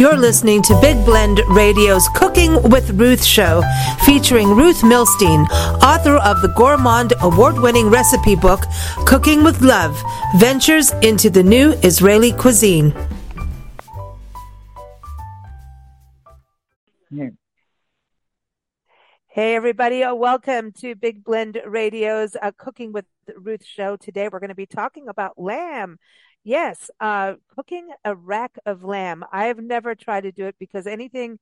You're listening to Big Blend Radio's Cooking with Ruth show, featuring Ruth Milstein, author of the Gourmand award winning recipe book, Cooking with Love Ventures into the New Israeli Cuisine. Hey, everybody. Uh, welcome to Big Blend Radio's uh, Cooking with Ruth show. Today, we're going to be talking about lamb. Yes, uh, cooking a rack of lamb. I've never tried to do it because anything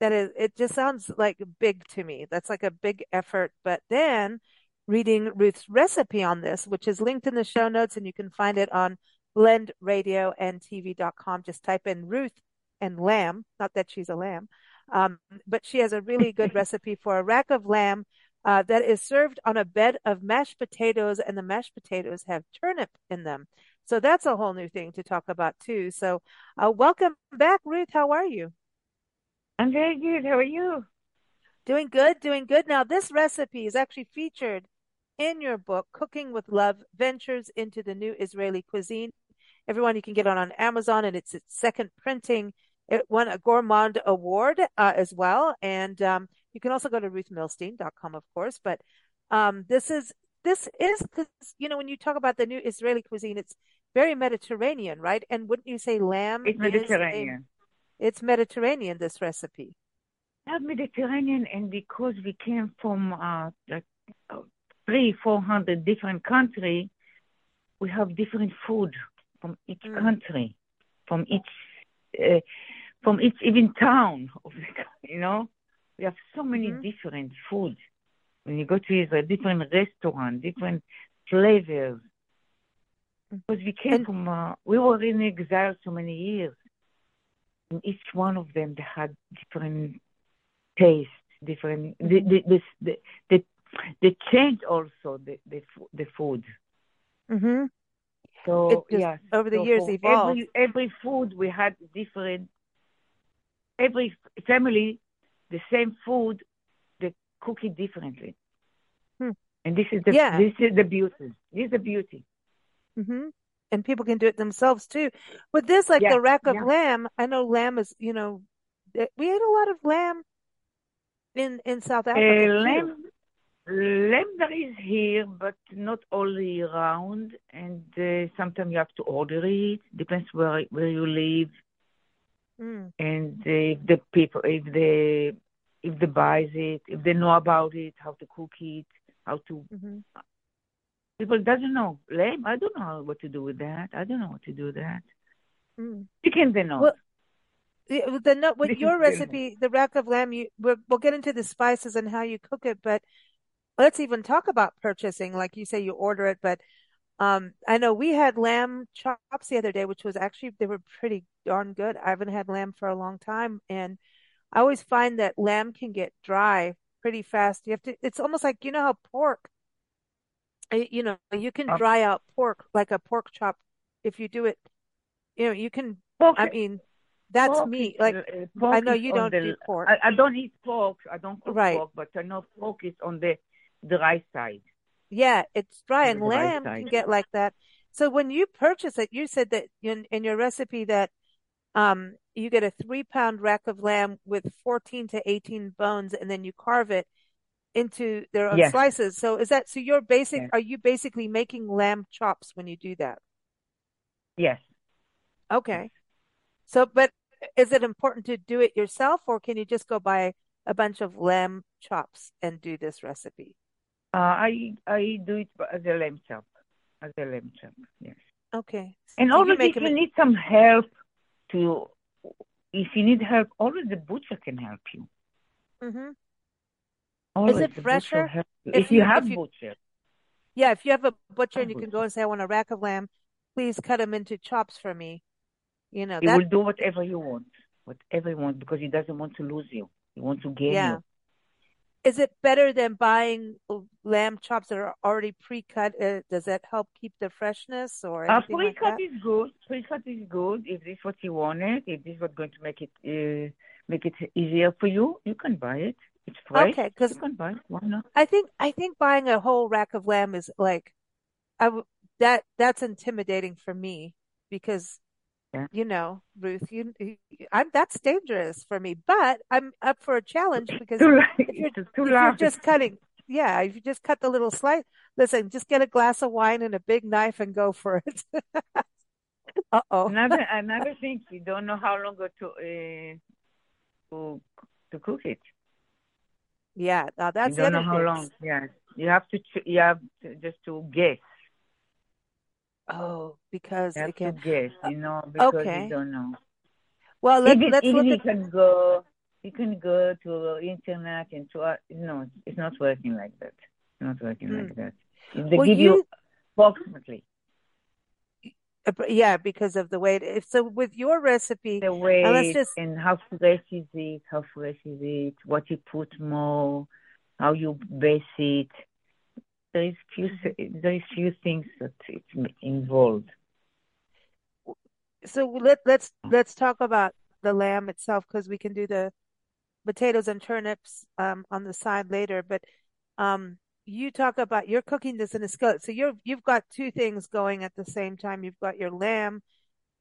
that is, it just sounds like big to me. That's like a big effort. But then reading Ruth's recipe on this, which is linked in the show notes, and you can find it on blendradioandtv.com. Just type in Ruth and lamb. Not that she's a lamb, um, but she has a really good recipe for a rack of lamb uh, that is served on a bed of mashed potatoes, and the mashed potatoes have turnip in them. So that's a whole new thing to talk about too. So, uh, welcome back, Ruth. How are you? I'm very good. How are you? Doing good, doing good. Now, this recipe is actually featured in your book, Cooking with Love Ventures into the New Israeli Cuisine. Everyone, you can get it on Amazon, and it's its second printing. It won a Gourmand Award uh, as well. And um, you can also go to ruthmilstein.com, of course. But um, this is this is you know when you talk about the new Israeli cuisine, it's very Mediterranean, right? And wouldn't you say lamb? It's Mediterranean. A, it's Mediterranean. This recipe. Not Mediterranean, and because we came from uh, like three, four hundred different countries, we have different food from each mm. country, from each, uh, from each even town of the, you know, we have so many mm-hmm. different foods. When you go to Israel, different restaurant, different flavors, because we came and, from, uh, we were in exile so many years. And each one of them, they had different tastes, different, the, the, the, the, the, they changed also the, the, the food. Mm-hmm. So, yeah. Over the so years evolved. Every, every food we had different, every family, the same food, they cook it differently. Hmm. And this is the, yeah. this is the beauty. This is the beauty. Mm-hmm. And people can do it themselves too. With this, like yeah, the rack of yeah. lamb, I know lamb is, you know, we ate a lot of lamb in in South uh, Africa. Uh, lamb, lamb there is here, but not all year round. And uh, sometimes you have to order it. Depends where where you live. Mm. And uh, if the people, if they if they buys it, if they know about it, how to cook it, how to mm-hmm. People doesn't know. Lamb, I don't know what to do with that. I don't know what to do with that. Mm. Chicken, they know. Well, the, the with your recipe, the rack of lamb, you we'll, we'll get into the spices and how you cook it, but let's even talk about purchasing. Like you say, you order it, but um, I know we had lamb chops the other day, which was actually they were pretty darn good. I haven't had lamb for a long time, and I always find that lamb can get dry pretty fast. You have to. It's almost like you know how pork you know, you can dry out pork like a pork chop if you do it. You know, you can. Pork, I mean, that's pork me. Is, like uh, I know you don't the, do pork. I, I, don't eat pork. I don't cook right. pork, but I know pork is on the dry side. Yeah, it's dry, and lamb can get like that. So when you purchase it, you said that in, in your recipe that um, you get a three pound rack of lamb with 14 to 18 bones, and then you carve it into their own yes. slices. So is that so? You're basic. Yes. Are you basically making lamb chops when you do that? Yes. Okay. So, but is it important to do it yourself, or can you just go buy a bunch of lamb chops and do this recipe? Uh, I I do it as a lamb chop, as a lamb chop. Yes. Okay. And so always, if you need some help to, if you need help, always the butcher can help you. Mm-hmm. Is it fresher? If, if, you, you have if you, butcher. Yeah, if you have a butcher and you can go and say, I want a rack of lamb, please cut them into chops for me. You know, he that... will do whatever you want, whatever you want, because he doesn't want to lose you. He wants to gain yeah. you. Is it better than buying lamb chops that are already pre-cut? Uh, does that help keep the freshness or uh, pre-cut like is good. Pre-cut is good if this is what you wanted. If this is what's going to make it uh, make it easier for you, you can buy it. It's fresh. Okay, because why not? I think I think buying a whole rack of lamb is like, I w- that that's intimidating for me because Yeah. You know, Ruth, you, you, I'm that's dangerous for me, but I'm up for a challenge because Too if you're, It's too if you're just cutting, yeah, if you just cut the little slice, listen, just get a glass of wine and a big knife and go for it. Uh-oh. Another another thing, you don't know how long to uh, to to cook it. Yeah, You that's the don't know how long. Yes, you have to. ch- You have to, just to guess. Oh, because You have it to can. guess. uh, You know because you Okay. don't know. Well, let Even let's even look you at. can go. You can go to internet and to uh, no, it's not working like that. It's not working Mm. like that. They Well, give you you, approximately uh, yeah, because of the weight. If so, with your recipe, the and let's just. and how fresh is it, how fresh is it, what you put more, how you base it. There is few Mhm. there is few things that it's involved. So let let's let's talk about the lamb itself because we can do the potatoes and turnips um on the side later. But um, you talk about you're cooking this in a skillet, so you're you've got two things going at the same time. You've got your lamb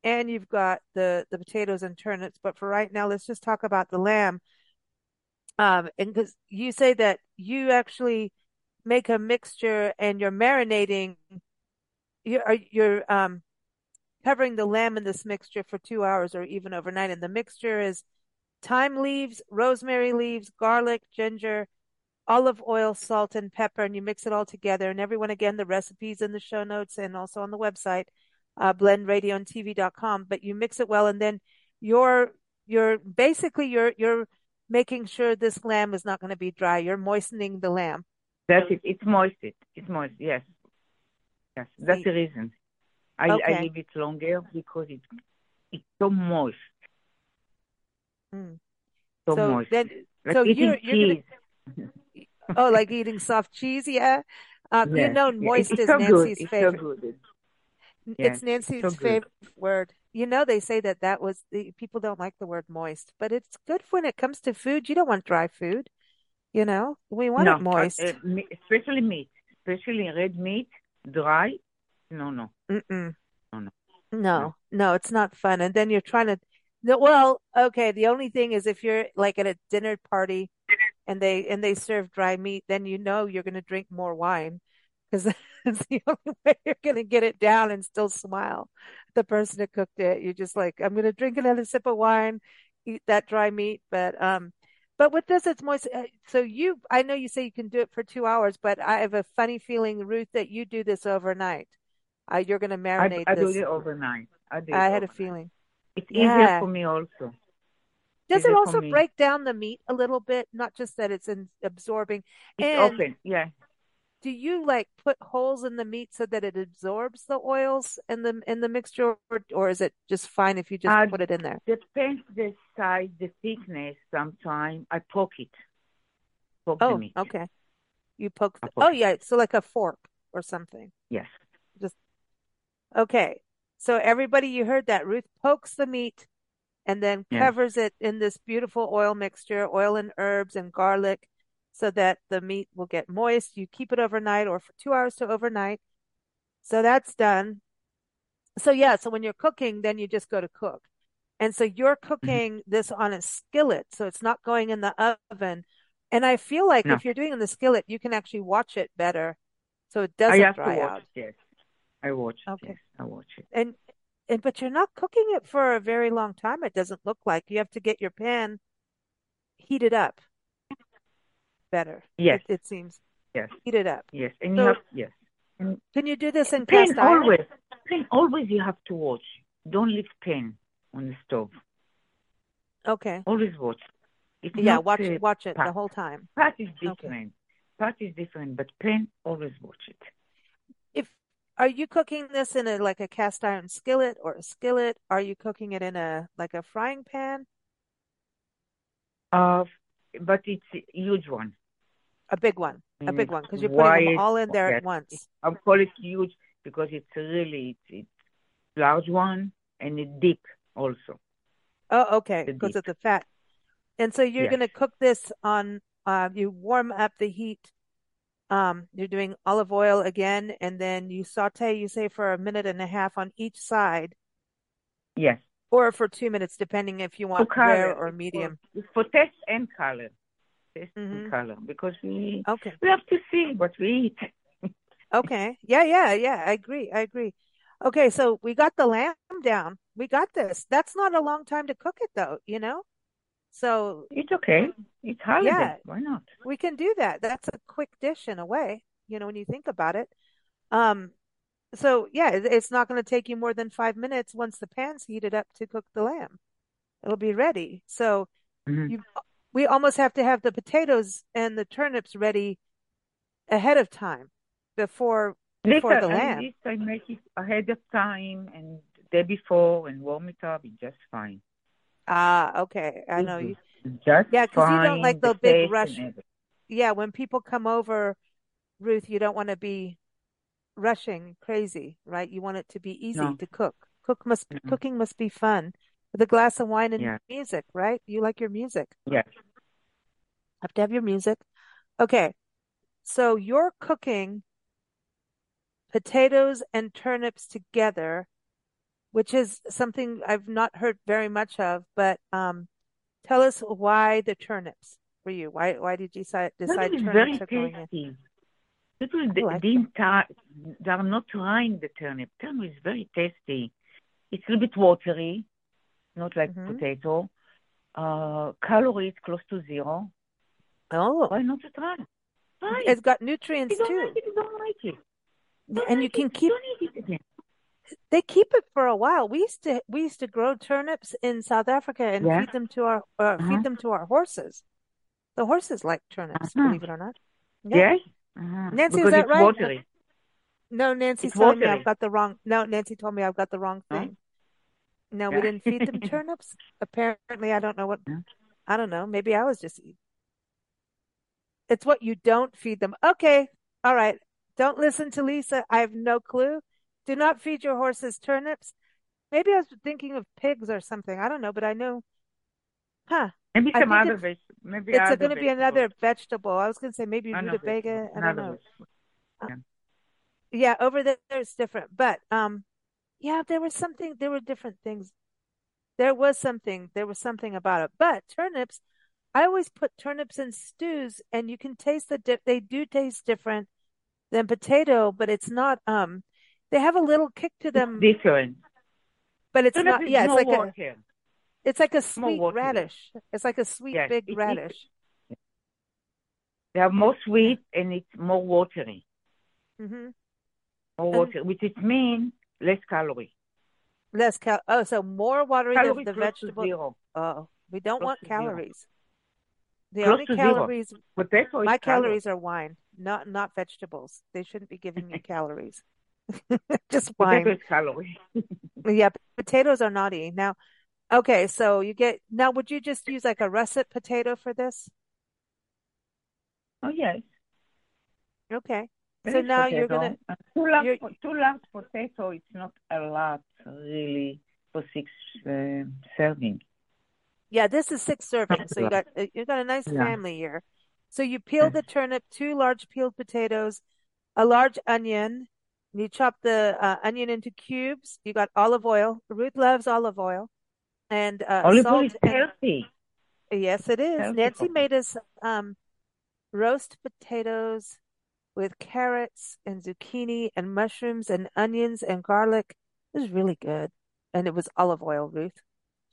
and you've got the the potatoes and turnips. But for right now, let's just talk about the lamb. Um, and because you say that you actually make a mixture and you're marinating, you're you're um covering the lamb in this mixture for two hours or even overnight. And the mixture is thyme leaves, rosemary leaves, garlic, ginger, olive oil, salt, and pepper, and you mix it all together. And everyone, again, the recipes in the show notes and also on the website, uh, blendradioandtv.com. But you mix it well, and then you're you're basically you're you're making sure this lamb is not going to be dry. You're moistening the lamb. That's it. It's moist. It. It's moist. Yes. Yes. That's the reason. I I leave it longer because it it's so moist. Mm. So So moist. then, Like so you're you're gonna. oh, like eating soft cheese, yeah. Um, you know, moist is so good. Nancy's It's so favorite. good. It's Yes. It's so Nancy's good. favorite word. You know, they say that that was the people don't like the word moist, but it's good when it comes to food. You don't want dry food, you know. We want it No, uh, uh, moist. me- especially meat, especially red meat, dry. No, no, Mm-mm. no, no, no. No, no, it's not fun. And then you're trying to, no, well, okay, the only thing is if you're like at a dinner party and they and they serve dry meat, then you know you're going to drink more wine because that's the only way you're going to get it down and still smile the person that cooked it. You're just like, I'm going to drink another sip of wine, eat that dry meat, but um, but with this, it's moist. uh, So you, I know you say you can do it for two hours, but I have a funny feeling, Ruth, that you do this overnight. Uh, you're going to marinate I do this. it overnight. I do I had a feeling. It's easier Yeah. for me also. Does it also break down the meat a little bit? Not just that it's in absorbing. It's And often, yeah. do you like put holes in the meat so that it absorbs the oils in the in the mixture, or, or is it just fine if you just Uh, put it in there? depends the size, the thickness. Sometimes I poke it, poke the Oh, meat. okay. You poke the, poke oh yeah, so like a fork or something. Yes. Just okay. So everybody, you heard that. Ruth pokes the meat and then Yes. covers it in this beautiful oil mixture, oil and herbs and garlic, so that the meat will get moist. You keep it overnight or for two hours to overnight. So that's done. So yeah, so when you're cooking, then you just go to cook. And so you're Mhm. cooking this on a skillet, so it's not going in the oven. And I feel like No, if you're doing it in the skillet, you can actually watch it better, so it doesn't have to dry watch. out. Yes, I watch it. Okay. Yes, I watch it. And and but you're not cooking it for a very long time, it doesn't look like. You have to get your pan heated up better. Yes, It it seems. yes, Heat it up. yes. And you have yes. And can you do this in cast iron? always, pen always. You have to watch. Don't leave pan on the stove. Okay. Always watch. It's Yeah, watch uh, watch it the whole time. Pot is Okay. different. Pot is different, but pan always watch it. Are you cooking this in a like a cast iron skillet or a skillet? Are you cooking it in a like a frying pan? Uh, but it's a huge one. A big one. A big one because you're putting them all in there at once. I call it huge because it's really it's, it's large one and it deep also. Oh, okay. The Because deep. of the fat. And so you're Yes. going to cook this on, uh, you warm up the heat. Um, you're doing olive oil again, and then you saute, you say, for a minute and a half on each side. Yes. Or for two minutes, depending if you want rare or medium. For, for taste and color. Taste mm-hmm. and color. Because we okay. we have to see what we eat. okay. Yeah, yeah, yeah. I agree. I agree. Okay, so we got the lamb down. We got this. That's not a long time to cook it though, you know? So it's okay. It's holiday. Yeah, Why not? We can do that. That's a quick dish in a way, you know, when you think about it. Um, so yeah, it's not going to take you more than five minutes once the pan's heated up to cook the lamb. It'll be ready. So mm-hmm. you, we almost have to have the potatoes and the turnips ready ahead of time before before the lamb. At least I make it ahead of time and day before and warm it up. It's just fine. Ah, okay. I know you. Just yeah, because you don't like the, the big rush. Yeah, when people come over, Ruth, you don't want to be rushing crazy, right? You want it to be easy no. to cook. Cook must mm-hmm. cooking must be fun with a glass of wine and yeah. music, right? You like your music. Yes. Have to have your music. Okay. So you're cooking potatoes and turnips together, which is something I've not heard very much of, but um, tell us why the turnips for you. Why why did you decide, decide turnips are going in? People like didn't they are not trying the turnip. Turnip is very tasty. It's a little bit watery, not like mm-hmm. potato. Uh, calories close to zero. Oh, why not to try? Try. It's got nutrients you too. Like it, you don't like it. Don't and like you can keep. You they keep it for a while. We used to we used to grow turnips in South Africa and yeah. feed them to our uh, uh-huh. feed them to our horses. The horses like turnips, uh-huh. believe it or not. Yeah. Yes. Uh-huh. Nancy, because is that right? Watery. No, Nancy's telling me I've got the wrong. No, Nancy told me I've got the wrong thing. No, we didn't feed them turnips. Apparently, I don't know what. I don't know. Maybe I was just. It's what you don't feed them. Okay, all right. Don't listen to Lisa. I have no clue. Do not feed your horses turnips. Maybe I was thinking of pigs or something. I don't know, but I know. Huh. Maybe some other vegetable. Maybe it's going to be another vegetable. I was going to say maybe rutabaga. I don't know. Uh, yeah. yeah, over there it's different, but um, yeah, there was something. There were different things. There was something. There was something about it. But turnips, I always put turnips in stews, and you can taste the dip. They do taste different than potato, but it's not. Um, they have a little kick to them. It's different. But it's not. Yeah, it's like water. a. It's like a sweet radish. It's like a sweet yes, big it, radish. It, they are more sweet and it's more watery. Mm-hmm. More water, which it means less calorie. Less cal. Oh, so more watery calorie than the vegetable. Oh, we don't close want calories. The close only calories. My calories calorie. are wine, not not vegetables. They shouldn't be giving me calories. Just wine. Calorie. yeah, potatoes are naughty. Now, Okay, so you get now. Would you just use like a russet potato for this? Oh yes. Okay. so now potato. you're gonna uh, two large two large potato. It's not a lot really for six uh, serving. Yeah, this is six servings. So you got uh, you got a nice yeah. family here. So you peel the turnip, two large peeled potatoes, a large onion. You chop the uh, onion into cubes. You got olive oil. Ruth loves olive oil and uh, olive oil is healthy. yes, it is. Healthy Nancy made us um, roast potatoes with carrots and zucchini and mushrooms and onions and garlic. It was really good, and it was olive oil, Ruth.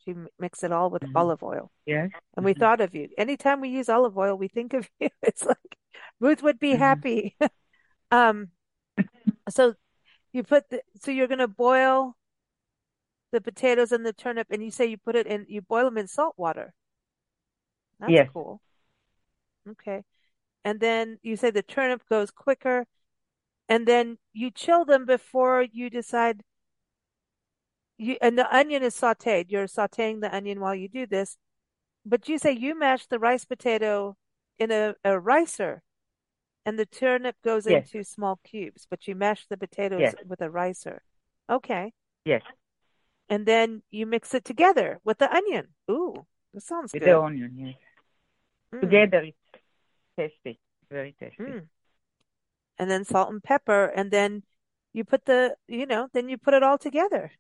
She mixed it all with mm-hmm. olive oil. Yes. And we mm-hmm. thought of you. Anytime we use olive oil, we think of you. It's like Ruth would be mm-hmm. happy. um, so you put the, so you're going to boil the potatoes and the turnip and you say you put it in, you boil them in salt water. That's yes. cool. Okay. And then you say the turnip goes quicker and then you chill them before you decide you, and the onion is sauteed. You're sauteing the onion while you do this, but you say you mash the rice potato in a, a ricer and the turnip goes yes. into small cubes, but you mash the potatoes yes. with a ricer. Okay. Yes and then you mix it together with the onion. Ooh, that sounds with good. the onion, yes. Mm. Together, it's tasty, very tasty. Mm. And then salt and pepper, and then you put the, you know, then you put it all together.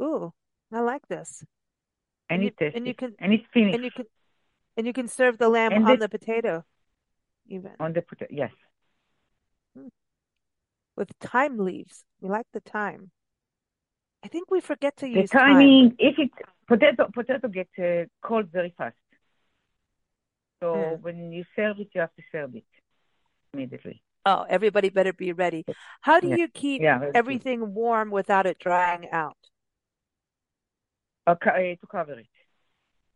Ooh, I like this. And, And it's you and you can and it's finished and you can and you can serve the lamb And on the potato, even on the potato. Yes. with thyme leaves. We like the thyme. I think we forget to The use thyme. timing, if it's potato, potato gets uh, cold very fast. So Mm. when you serve it, you have to serve it immediately. Oh, everybody better be ready. How do Yeah. you keep Yeah. that's good. everything warm without it drying out? okay uh, to cover it.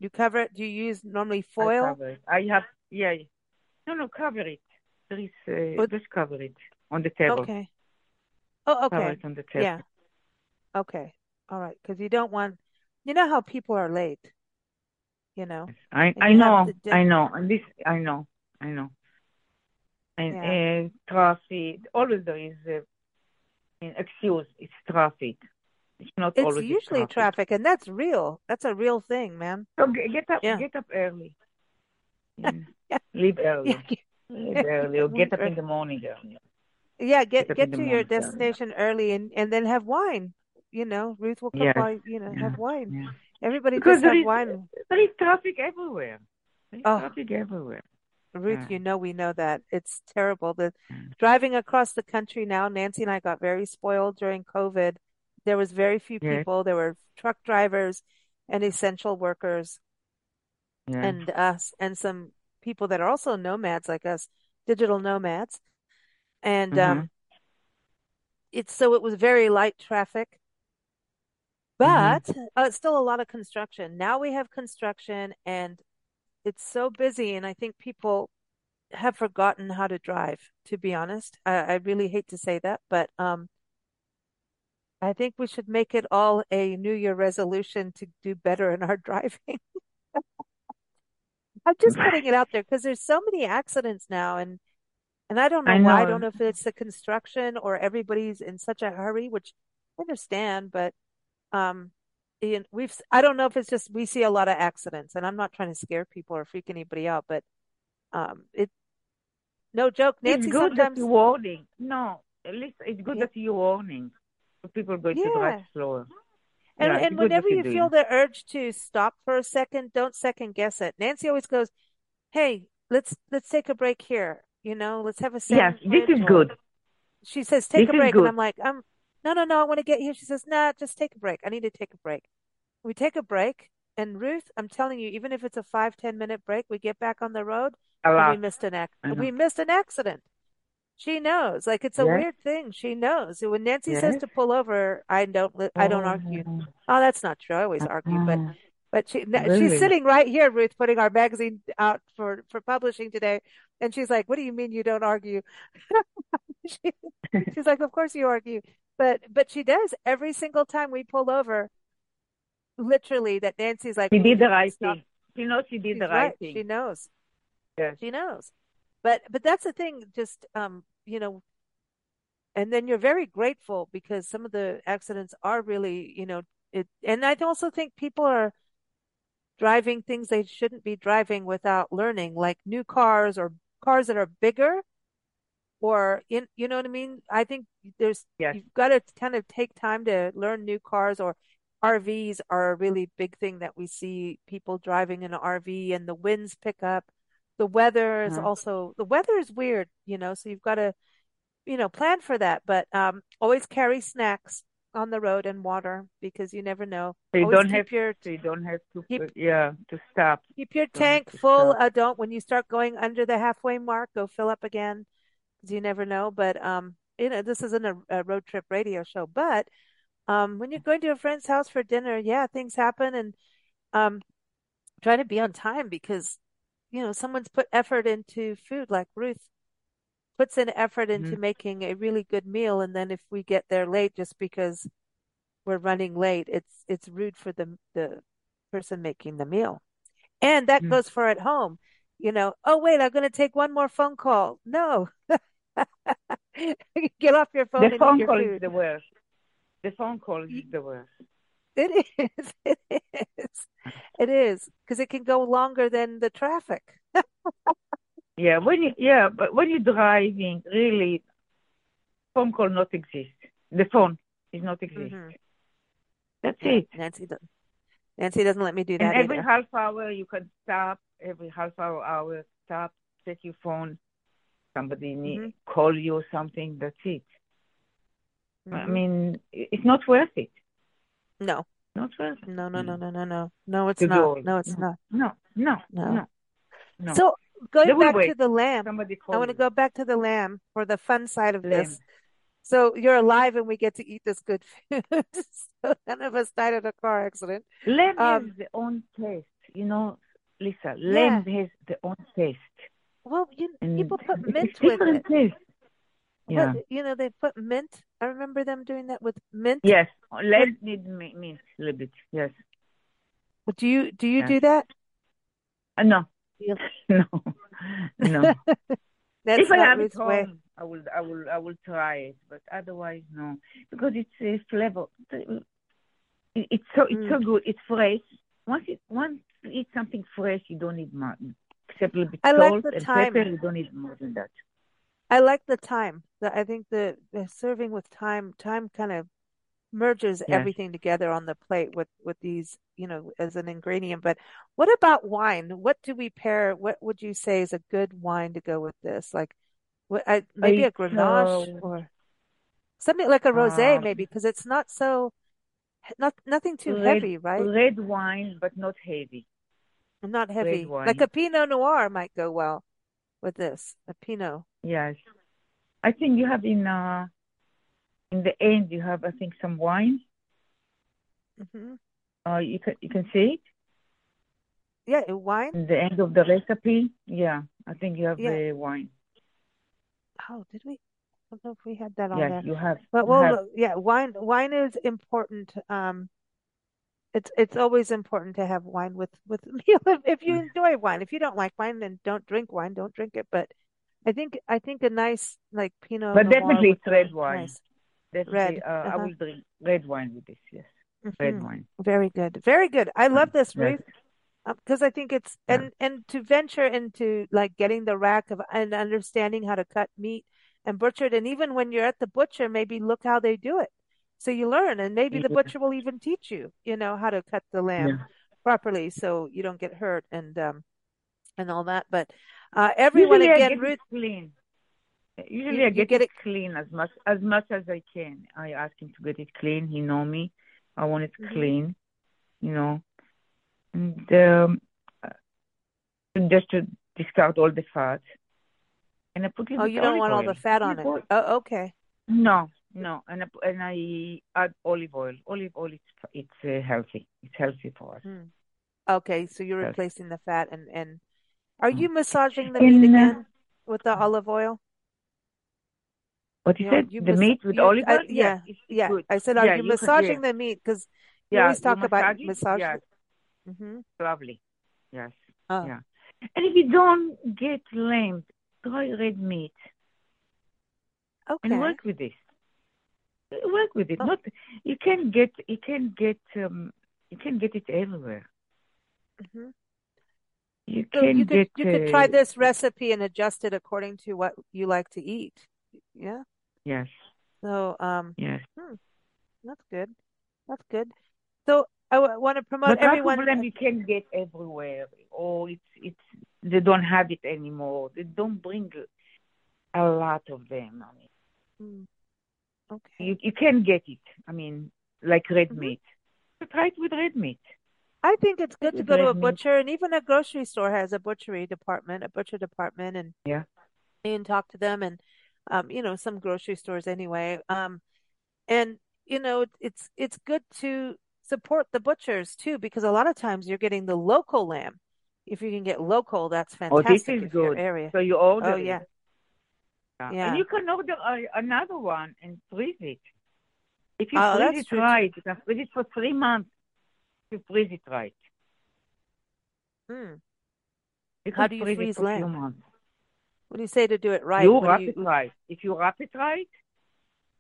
You cover it. Do you use normally I foil? it. I have, yeah. Yeah. No, no, cover it. There is, uh, But- just cover it on the table. Okay. Oh, okay. Cover it on the table. Yeah. Okay. All right. Because you don't want, you know how people are late, you know? I, I know, I know, and this, I know, I know. And uh, traffic, always there is uh, an excuse. It's traffic. It's not It's always usually traffic. traffic, and that's real. That's a real thing, man. So get up, Yeah. get up early. Yeah. Yeah. Leave early. Leave early, or get up in the morning early. Yeah, get Get get to your morning, destination early and and then have wine. You know, Ruth will come Yes. while you know have wine. Everybody Because just have is, wine. there is traffic everywhere. There is Oh. traffic everywhere. Ruth, Yeah. you know we know that. It's terrible. The driving across the country now, Nancy and I got very spoiled during COVID. There was very few Yeah. people. There were truck drivers and essential workers Yeah. and us and some people that are also nomads like us, digital nomads. And Mhm. um it's so it was very light traffic. Mhm. But uh, it's still a lot of construction. Now we have construction and it's so busy, and I think people have forgotten how to drive, to be honest. I, I really hate to say that, but um, I think we should make it all a New Year resolution to do better in our driving. I'm just putting it out there because there's so many accidents now, and and I don't know I why. I don't know if it's the construction or everybody's in such a hurry, which I understand, but um, Ian, we've I don't know if it's just we see a lot of accidents, and I'm not trying to scare people or freak anybody out, but um, it no joke. It's Nancy good that sometimes you're warning. No, at least it's good Yeah. that you're warning. People going to Yeah. drive slower. And, Yeah, and whenever you feel the urge to stop for a second, don't second guess it. Nancy always goes, "Hey, let's let's take a break here. You know, let's have a Yes, this is good. She says, "Take This a break," and. I'm like, "Um, no, no, no. I want to get here." She says, "Nah, just take a break. I need to take a break." We take a break, and Ruth, I'm telling you, even if it's a five ten minute break, we get back on the road and we missed an ac- we missed an accident. She knows, like it's a weird thing. She knows. When Nancy says to pull over, I don't I don't argue. Oh, Oh, that's not true. I always uh-uh. argue, but but she Really? she's sitting right here, Ruth, putting our magazine out for for publishing today, and she's like, "What do you mean you don't argue?" She, she's like, "Of course you argue," but but she does every single time we pull over. Literally, that Nancy's like, She did the right "Stop." thing. She knows she did She's the right. right She knows. Yes. She knows. But but that's the thing, just um, you know, and then you're very grateful because some of the accidents are really, you know, it and I also think people are driving things they shouldn't be driving without learning, like new cars or cars that are bigger or in you know what I mean? I think there's Yes. you've got to kind of take time to learn new cars or RVs are a really big thing that we see people driving an RV and the winds pick up. The weather is Uh-huh. also the weather is weird, you know, so you've got to, you know, plan for that. But um, always carry snacks on the road and water because you never know. So you Always don't have your so you don't have to keep- yeah to stop. keep your Don't tank full. Uh, don't when you start going under the halfway mark, go fill up again because you never know. But um, you know, this isn't a, a road trip radio show, but um, when you're going to a friend's house for dinner, yeah, things happen, and um, try to be on time because you know someone's put effort into food, like Ruth puts in effort into Mhm. making a really good meal, and then if we get there late just because we're running late, it's it's rude for the the person making the meal. And that Mm. goes for at home. You know, oh wait, I'm going to take one more phone call. No. Get off your phone The phone call is the worst. The phone call is the worst. It is. It is. It is because it can go longer than the traffic. Yeah, when you yeah, but when you're driving, really, phone call not exist. The phone is not exist. Mhm. That's Yeah, it. Nancy doesn't. Nancy doesn't let me do And that every either. half hour you can stop. Every half hour, hour stop. Check your phone. Somebody need Mhm. call you or something. That's it. I Mhm. mean, it's not worth it. No, Not it. no, no, no, Mm. no, no, no. No, it's not. No, it's No, not. no, no, No. no, no. So going back to the lamb, I want to go back to the lamb for the fun side of this. So you're alive and we get to eat this good food. So none of us died in a car accident. Lamb Um, has the own taste. You know, Lisa, yeah. lamb has the own taste. Well, you, And people put it's mint with it. taste. Yeah. What, you know, they put mint. I remember them doing that with mint. Yes. Lamb need mint a little bit. Yes. do you do you Yes. do that? Uh, no. No. No. That's if I have it way. home, I will, I will, I will try it. But otherwise, no, because it's a flavor. It's so, it's so Mm. good. It's fresh. Once it, once you eat something fresh, you don't need much. Except a little bit I like salt the and thyme. pepper. You don't need more than that. I like the thyme. The, I think the, the serving with thyme, thyme kind of merges everything together on the plate with with these, you know, as an ingredient. But what about wine? What do we pair? What would you say is a good wine to go with this? Like, what, I, maybe a It's Grenache uh, or something like a rosé, um, maybe because it's not so not nothing too red heavy, right? red wine, but not heavy. Not heavy. Like a Pinot Noir might go well with this. A Pinot. Yes. I think you have in uh in the end you have I think some wine. hmm Uh, you can you can see it Yeah, wine. in the end of the recipe. Yeah, I think you have Yeah. the wine. Oh, did we? I don't know if we had that on Yes, there. you have. But well, have. yeah, wine wine is important. Um, it's it's always important to have wine with with a meal if, if you enjoy wine. If you don't like wine, then don't drink wine. Don't drink it. But I think I think a nice like Pinot But definitely it's red wine. nice. Definitely, Red. uh, I Uh-huh. will drink red wine with this. Yes, red hmm wine. Very good. Very good. I love this, Yes. Ruth. because I think it's Yeah. and and to venture into like getting the rack of and understanding how to cut meat and butcher it, and even when you're at the butcher, maybe look how they do it. So you learn, and maybe the butcher will even teach you, you know, how to cut the lamb Yeah. properly so you don't get hurt and um and all that. But uh everyone Usually again, get Ruth, clean. Usually you, I you get get it it. clean as much as much as I can. I ask him to get it clean. He know me. I want it Mhm. clean, you know. And um, uh, just to discard all the fat. And I put Oh, you don't want all the fat on it. Oh, okay. No, no. And I, and I add olive oil. Olive oil, it's it's uh, healthy. It's healthy for us. Hmm. Okay, so you're Healthy. replacing the fat and and are Mm. you massaging the meat And uh, again with the olive oil? what you You said? you The mas meat with you olive oil? Yes, yeah it's, it's yeah. I said, are Yeah, you you can. massaging Yeah, the meat? Because you yeah. always You talk about massage it. massage. Yes, Mm-hmm. lovely. Yes, Oh, yeah. And if you don't get lamb, try red meat Okay. and work with this. Work with it. Oh, Not you can get you can get um you can get it everywhere. hmm You So you can could get you could try uh, this recipe and adjust it according to what you like to eat. Yeah. yes, So um, yes. hmm, that's good. That's good. So I w want to promote But everyone. lamb you can get everywhere, or it's it's they don't have it anymore. They don't bring a lot of them. I mean, Mm, okay. you you can get it. I mean, like red hmm meat. So try it with red meat. I think it's good to go to a red meat. butcher, and even a grocery store has a butchery department, a butcher department, and Yeah. and talk to them, and um, you know, some grocery stores anyway. Um, and you know, it's it's good to support the butchers too, because a lot of times you're getting the local lamb. If you can get local, that's fantastic. Oh, this is good. area. So you all do. Oh order it. Yeah. And you can order uh, another one and freeze it. If you Oh, freeze it true right, you can freeze it for three months. If you freeze it right. Hmm. You How do you freeze it freeze a lamb? months. What do you say to do it right? You wrap you? it right. If you wrap it right,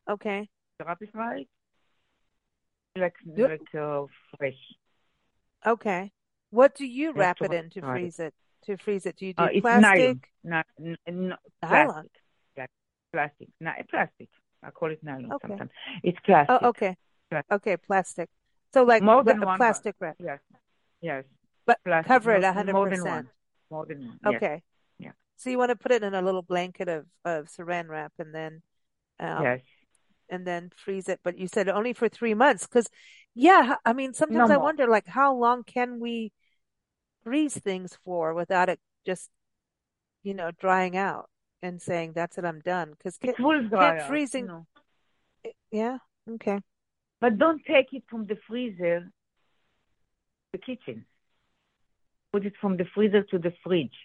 Okay. wrap it right, like Yep. like uh, fresh. Okay. What do you wrap it in to right. freeze it? To freeze it, do you Uh, do nylon, plastic? not n- n- Nylon. plastic. Plastic. Not plastic. I call it nylon Okay. sometimes. It's Oh, plastic. okay. Plastic. Okay, plastic. So like more than one plastic wrap. wrap. Yes, yes. But Plastic, cover it more- a hundred More than one. More than one. yes. Okay. Yeah. So you want to put it in a little blanket of, of saran wrap and then um, Yes. and then freeze it. But you said only for three months because yeah, I mean sometimes No I more. wonder like how long can we freeze things for without it just you know drying out and saying that's it I'm done because It will dry out, freezing- yeah okay But don't take it from the freezer to the kitchen. Put it from the freezer to the fridge.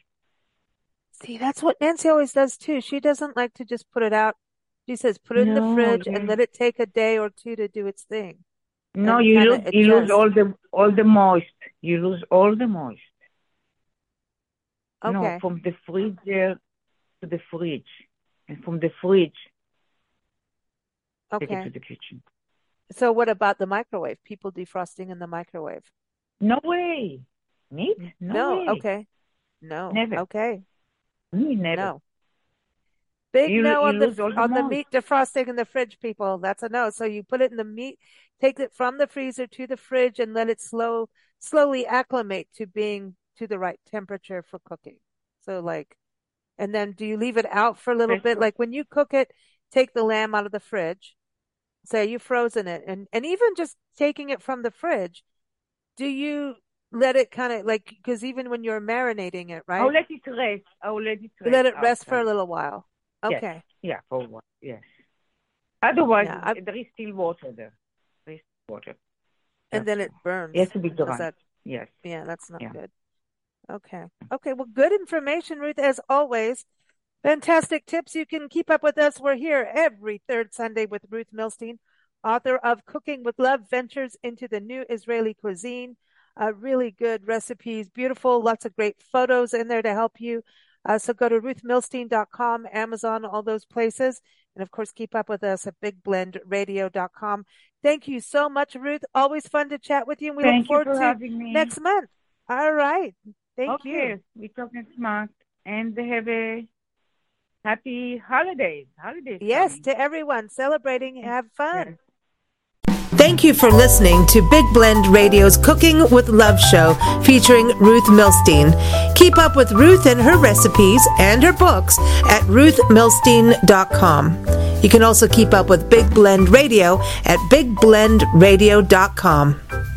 see that's what Nancy always does too she doesn't like to just put it out she says put it in the fridge yeah. and let it take a day or two to do its thing No, you lose you lose all the all the moist. You lose all the moist. okay No, from the freezer to the fridge, and from the fridge take it okay to the kitchen. so what about the microwave people defrosting in the microwave No way. Meat? No, way. okay no Never. okay Me never. No. Big You- no on the the on the meat defrosting in the fridge, people. That's a no. So you put it in the meat, take it from the freezer to the fridge, and let it slow slowly acclimate to being to the right temperature for cooking. So like, and then do you leave it out for a little bit? Like when you cook it, take the lamb out of the fridge. Say you've frozen it, and and even just taking it from the fridge, do you let it kind of like because even when you're marinating it, right? I'll let it rest. I'll let it rest. let it rest for a little while. Yes. Okay. Yeah, for a while. Yes. Otherwise, Yeah, there is still water there. There is water. And then it burns. It has to be dry. that, Yes. yeah, that's not Yeah. good. Okay. Okay. Well, good information, Ruth, as always. Fantastic tips. You can keep up with us. We're here every third Sunday with Ruth Milstein, author of Cooking with Love Ventures into the New Israeli Cuisine. Uh, really good recipes, beautiful, lots of great photos in there to help you. Uh, so go to ruthmilstein.com, Amazon, all those places. And of course, keep up with us at bigblendradio.com. Thank you so much, Ruth. Always fun to chat with you. And we Thank look you forward for to having me. next month. All right. Thank okay. you. We talk next month. And have a happy holidays. Holidays. Yes, coming. to everyone celebrating, have fun. Thank you for listening to Big Blend Radio's Cooking with Love show featuring Ruth Milstein. Keep up with Ruth and her recipes and her books at ruthmilstein.com. You can also keep up with Big Blend Radio at bigblendradio.com.